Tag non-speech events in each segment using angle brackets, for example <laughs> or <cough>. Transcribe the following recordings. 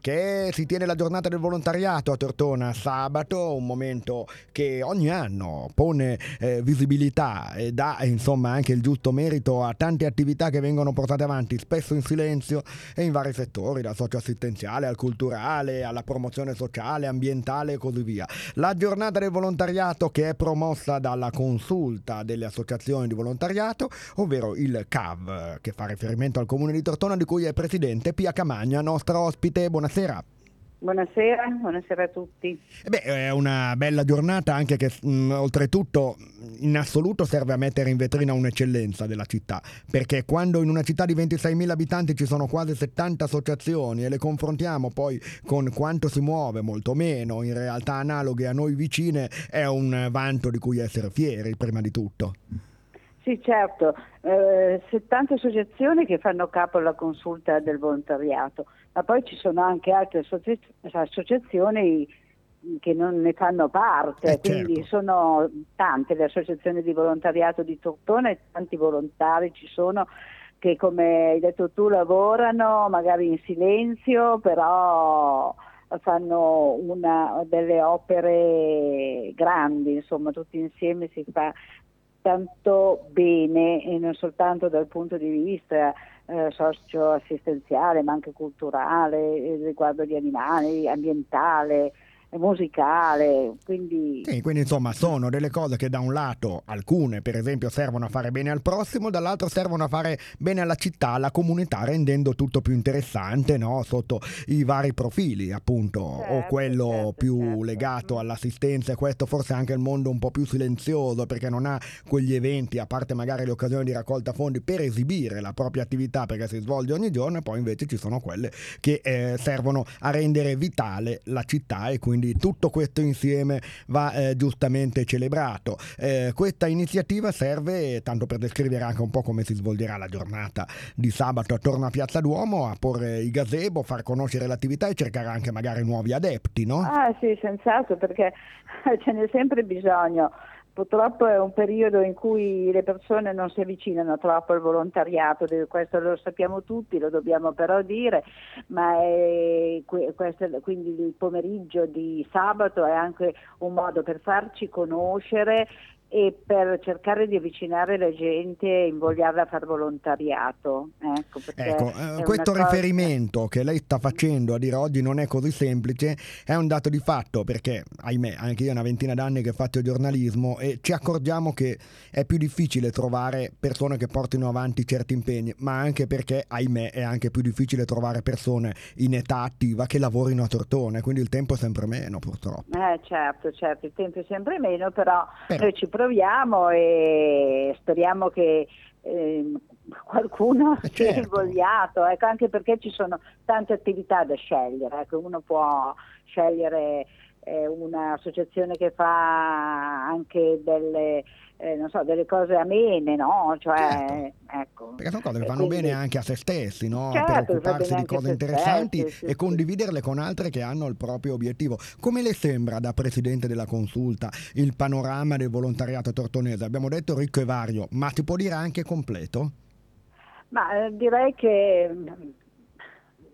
che si tiene la giornata del volontariato a Tortona sabato, un momento che ogni anno pone eh, visibilità e dà insomma anche il giusto merito a tante attività che vengono portate avanti spesso in silenzio e in vari settori, dal socio-assistenziale al culturale, alla promozione sociale, ambientale e così via. La giornata del volontariato che è promossa dalla consulta delle associazioni di volontariato, ovvero il CAV, che fa riferimento al comune di Tortona di cui è presidente Pia Camagna, nostra ospite. Buonasera buonasera. Buonasera, buonasera a tutti. Eh beh, è una bella giornata anche che mh, mm, oltretutto in assoluto serve a mettere in vetrina un'eccellenza della città, perché quando in una città di 26.000 abitanti ci sono quasi 70 associazioni e le confrontiamo poi con quanto si muove, molto meno, in realtà analoghe a noi vicine, è un vanto di cui essere fieri prima di tutto. Sì, certo, eh, 70 associazioni che fanno capo alla consulta del volontariato, ma poi ci sono anche altre associazioni che non ne fanno parte, eh, quindi certo. sono tante le associazioni di volontariato di Tortona e tanti volontari ci sono che come hai detto tu lavorano magari in silenzio, però fanno una, delle opere grandi, insomma tutti insieme si fa tanto bene e non soltanto dal punto di vista eh, socio-assistenziale ma anche culturale, riguardo agli animali, ambientale, musicale, quindi... Sì, quindi insomma sono delle cose che da un lato alcune per esempio servono a fare bene al prossimo, dall'altro servono a fare bene alla città, alla comunità, rendendo tutto più interessante no? sotto i vari profili appunto, certo, o quello certo, più certo. legato all'assistenza e questo forse anche il mondo un po' più silenzioso perché non ha quegli eventi, a parte magari le occasioni di raccolta fondi per esibire la propria attività perché si svolge ogni giorno e poi invece ci sono quelle che eh, servono a rendere vitale la città e quindi quindi tutto questo insieme va eh, giustamente celebrato. Eh, questa iniziativa serve, tanto per descrivere anche un po' come si svolgerà la giornata di sabato attorno a Piazza Duomo, a porre i gazebo, far conoscere l'attività e cercare anche magari nuovi adepti, no? Ah sì, senz'altro, perché <laughs> ce n'è sempre bisogno. Purtroppo è un periodo in cui le persone non si avvicinano troppo al volontariato, questo lo sappiamo tutti, lo dobbiamo però dire, ma è, questo, quindi il pomeriggio di sabato è anche un modo per farci conoscere e per cercare di avvicinare la gente e invogliarla a fare volontariato. Ecco, ecco eh, questo cosa... riferimento che lei sta facendo a dire oggi non è così semplice è un dato di fatto perché, ahimè, anche io ho una ventina d'anni che faccio giornalismo e ci accorgiamo che è più difficile trovare persone che portino avanti certi impegni, ma anche perché, ahimè, è anche più difficile trovare persone in età attiva che lavorino a Tortone, quindi il tempo è sempre meno purtroppo. Eh certo, certo, il tempo è sempre meno, però, però. noi ci proviamo e speriamo che eh, <laughs> qualcuno certo. sia invogliato, ecco, anche perché ci sono tante attività da scegliere, ecco, uno può scegliere eh, un'associazione che fa anche delle eh, so, delle cose amene, no? Cioè, certo. ecco. Perché sono cose che vanno quindi... bene anche a se stessi, no? certo, per occuparsi di cose interessanti stessi, sì, e sì. condividerle con altre che hanno il proprio obiettivo. Come le sembra da Presidente della Consulta il panorama del volontariato tortonese? Abbiamo detto ricco e vario, ma si può dire anche completo? Ma eh, direi che mm,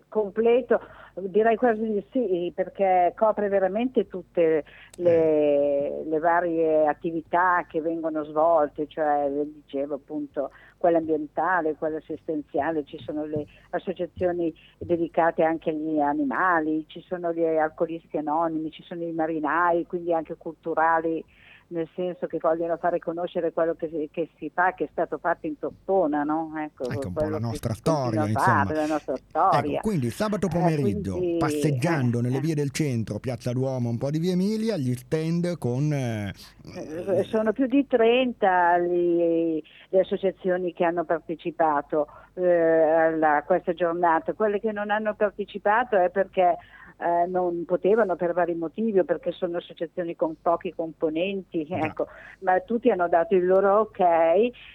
completo Direi quasi di sì, perché copre veramente tutte le, le varie attività che vengono svolte, cioè dicevo appunto quella ambientale, quella assistenziale, ci sono le associazioni dedicate anche agli animali, ci sono gli alcolisti anonimi, ci sono i marinai, quindi anche culturali nel senso che vogliono fare conoscere quello che si, che si fa, che è stato fatto in Toppona, no? Ecco, ecco un po' la nostra storia, insomma. Fare, la nostra storia. Ecco, quindi sabato pomeriggio, eh, quindi, passeggiando eh, nelle vie del centro, Piazza Duomo, un po' di Via Emilia, gli stand con... Eh, eh sono più di 30 le, le associazioni che hanno partecipato eh, a questa giornata. Quelle che non hanno partecipato è perché eh, non potevano per vari motivi o perché sono associazioni con pochi componenti, ecco, ma tutti hanno dato il loro ok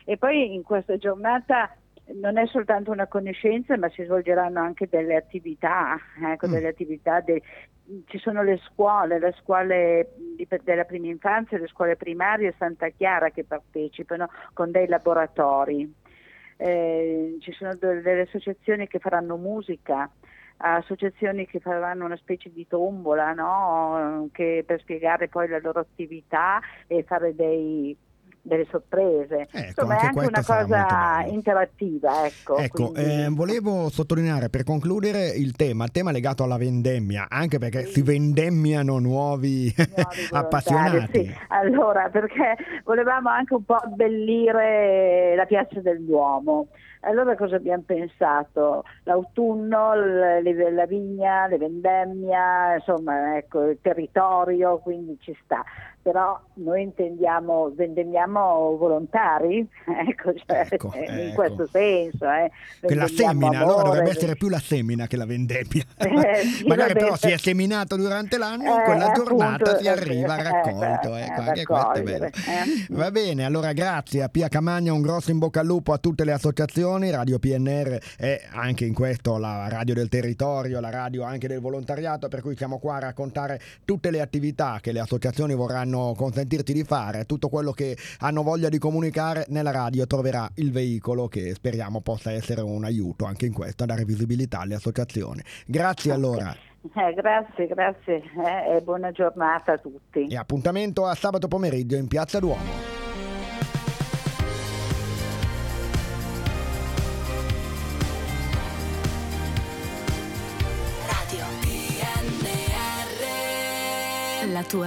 e poi in questa giornata non è soltanto una conoscenza, ma si svolgeranno anche delle attività, ecco, mm. delle attività de... ci sono le scuole, le scuole della prima infanzia, le scuole primarie Santa Chiara che partecipano con dei laboratori. Eh, ci sono delle associazioni che faranno musica, associazioni che faranno una specie di tombola no? per spiegare poi la loro attività e fare dei delle sorprese. Ecco, Insomma, è anche una cosa interattiva. Ecco, ecco quindi... eh, volevo sottolineare per concludere il tema, il tema legato alla vendemmia, anche perché sì. si vendemmiano nuovi, nuovi <laughs> appassionati. Sì. Allora, perché volevamo anche un po' abbellire la piazza del Duomo. Allora cosa abbiamo pensato? L'autunno, le, la vigna, le vendemmia, insomma, ecco, il territorio, quindi ci sta però noi intendiamo, vendemmiamo volontari, <laughs> ecco, cioè, ecco, in ecco. questo senso. Eh. la semina, amore, allora dovrebbe essere più la semina che la vendemmia. <laughs> Eh, sì, <laughs> Magari però si è seminato durante l'anno, in eh, quella giornata si arriva a raccolto. Eh, ecco, anche questo è bello. Va bene, allora grazie a Pia Camagna, un grosso in bocca al lupo a tutte le associazioni, Radio PNR è anche in questo la radio del territorio, la radio anche del volontariato, per cui siamo qua a raccontare tutte le attività che le associazioni vorranno consentirti di fare, tutto quello che hanno voglia di comunicare nella radio troverà il veicolo che speriamo possa essere un aiuto anche in questo a dare visibilità alle associazioni. Grazie allora. Eh, grazie, grazie eh, e buona giornata a tutti. E appuntamento a sabato pomeriggio in Piazza Duomo. la tua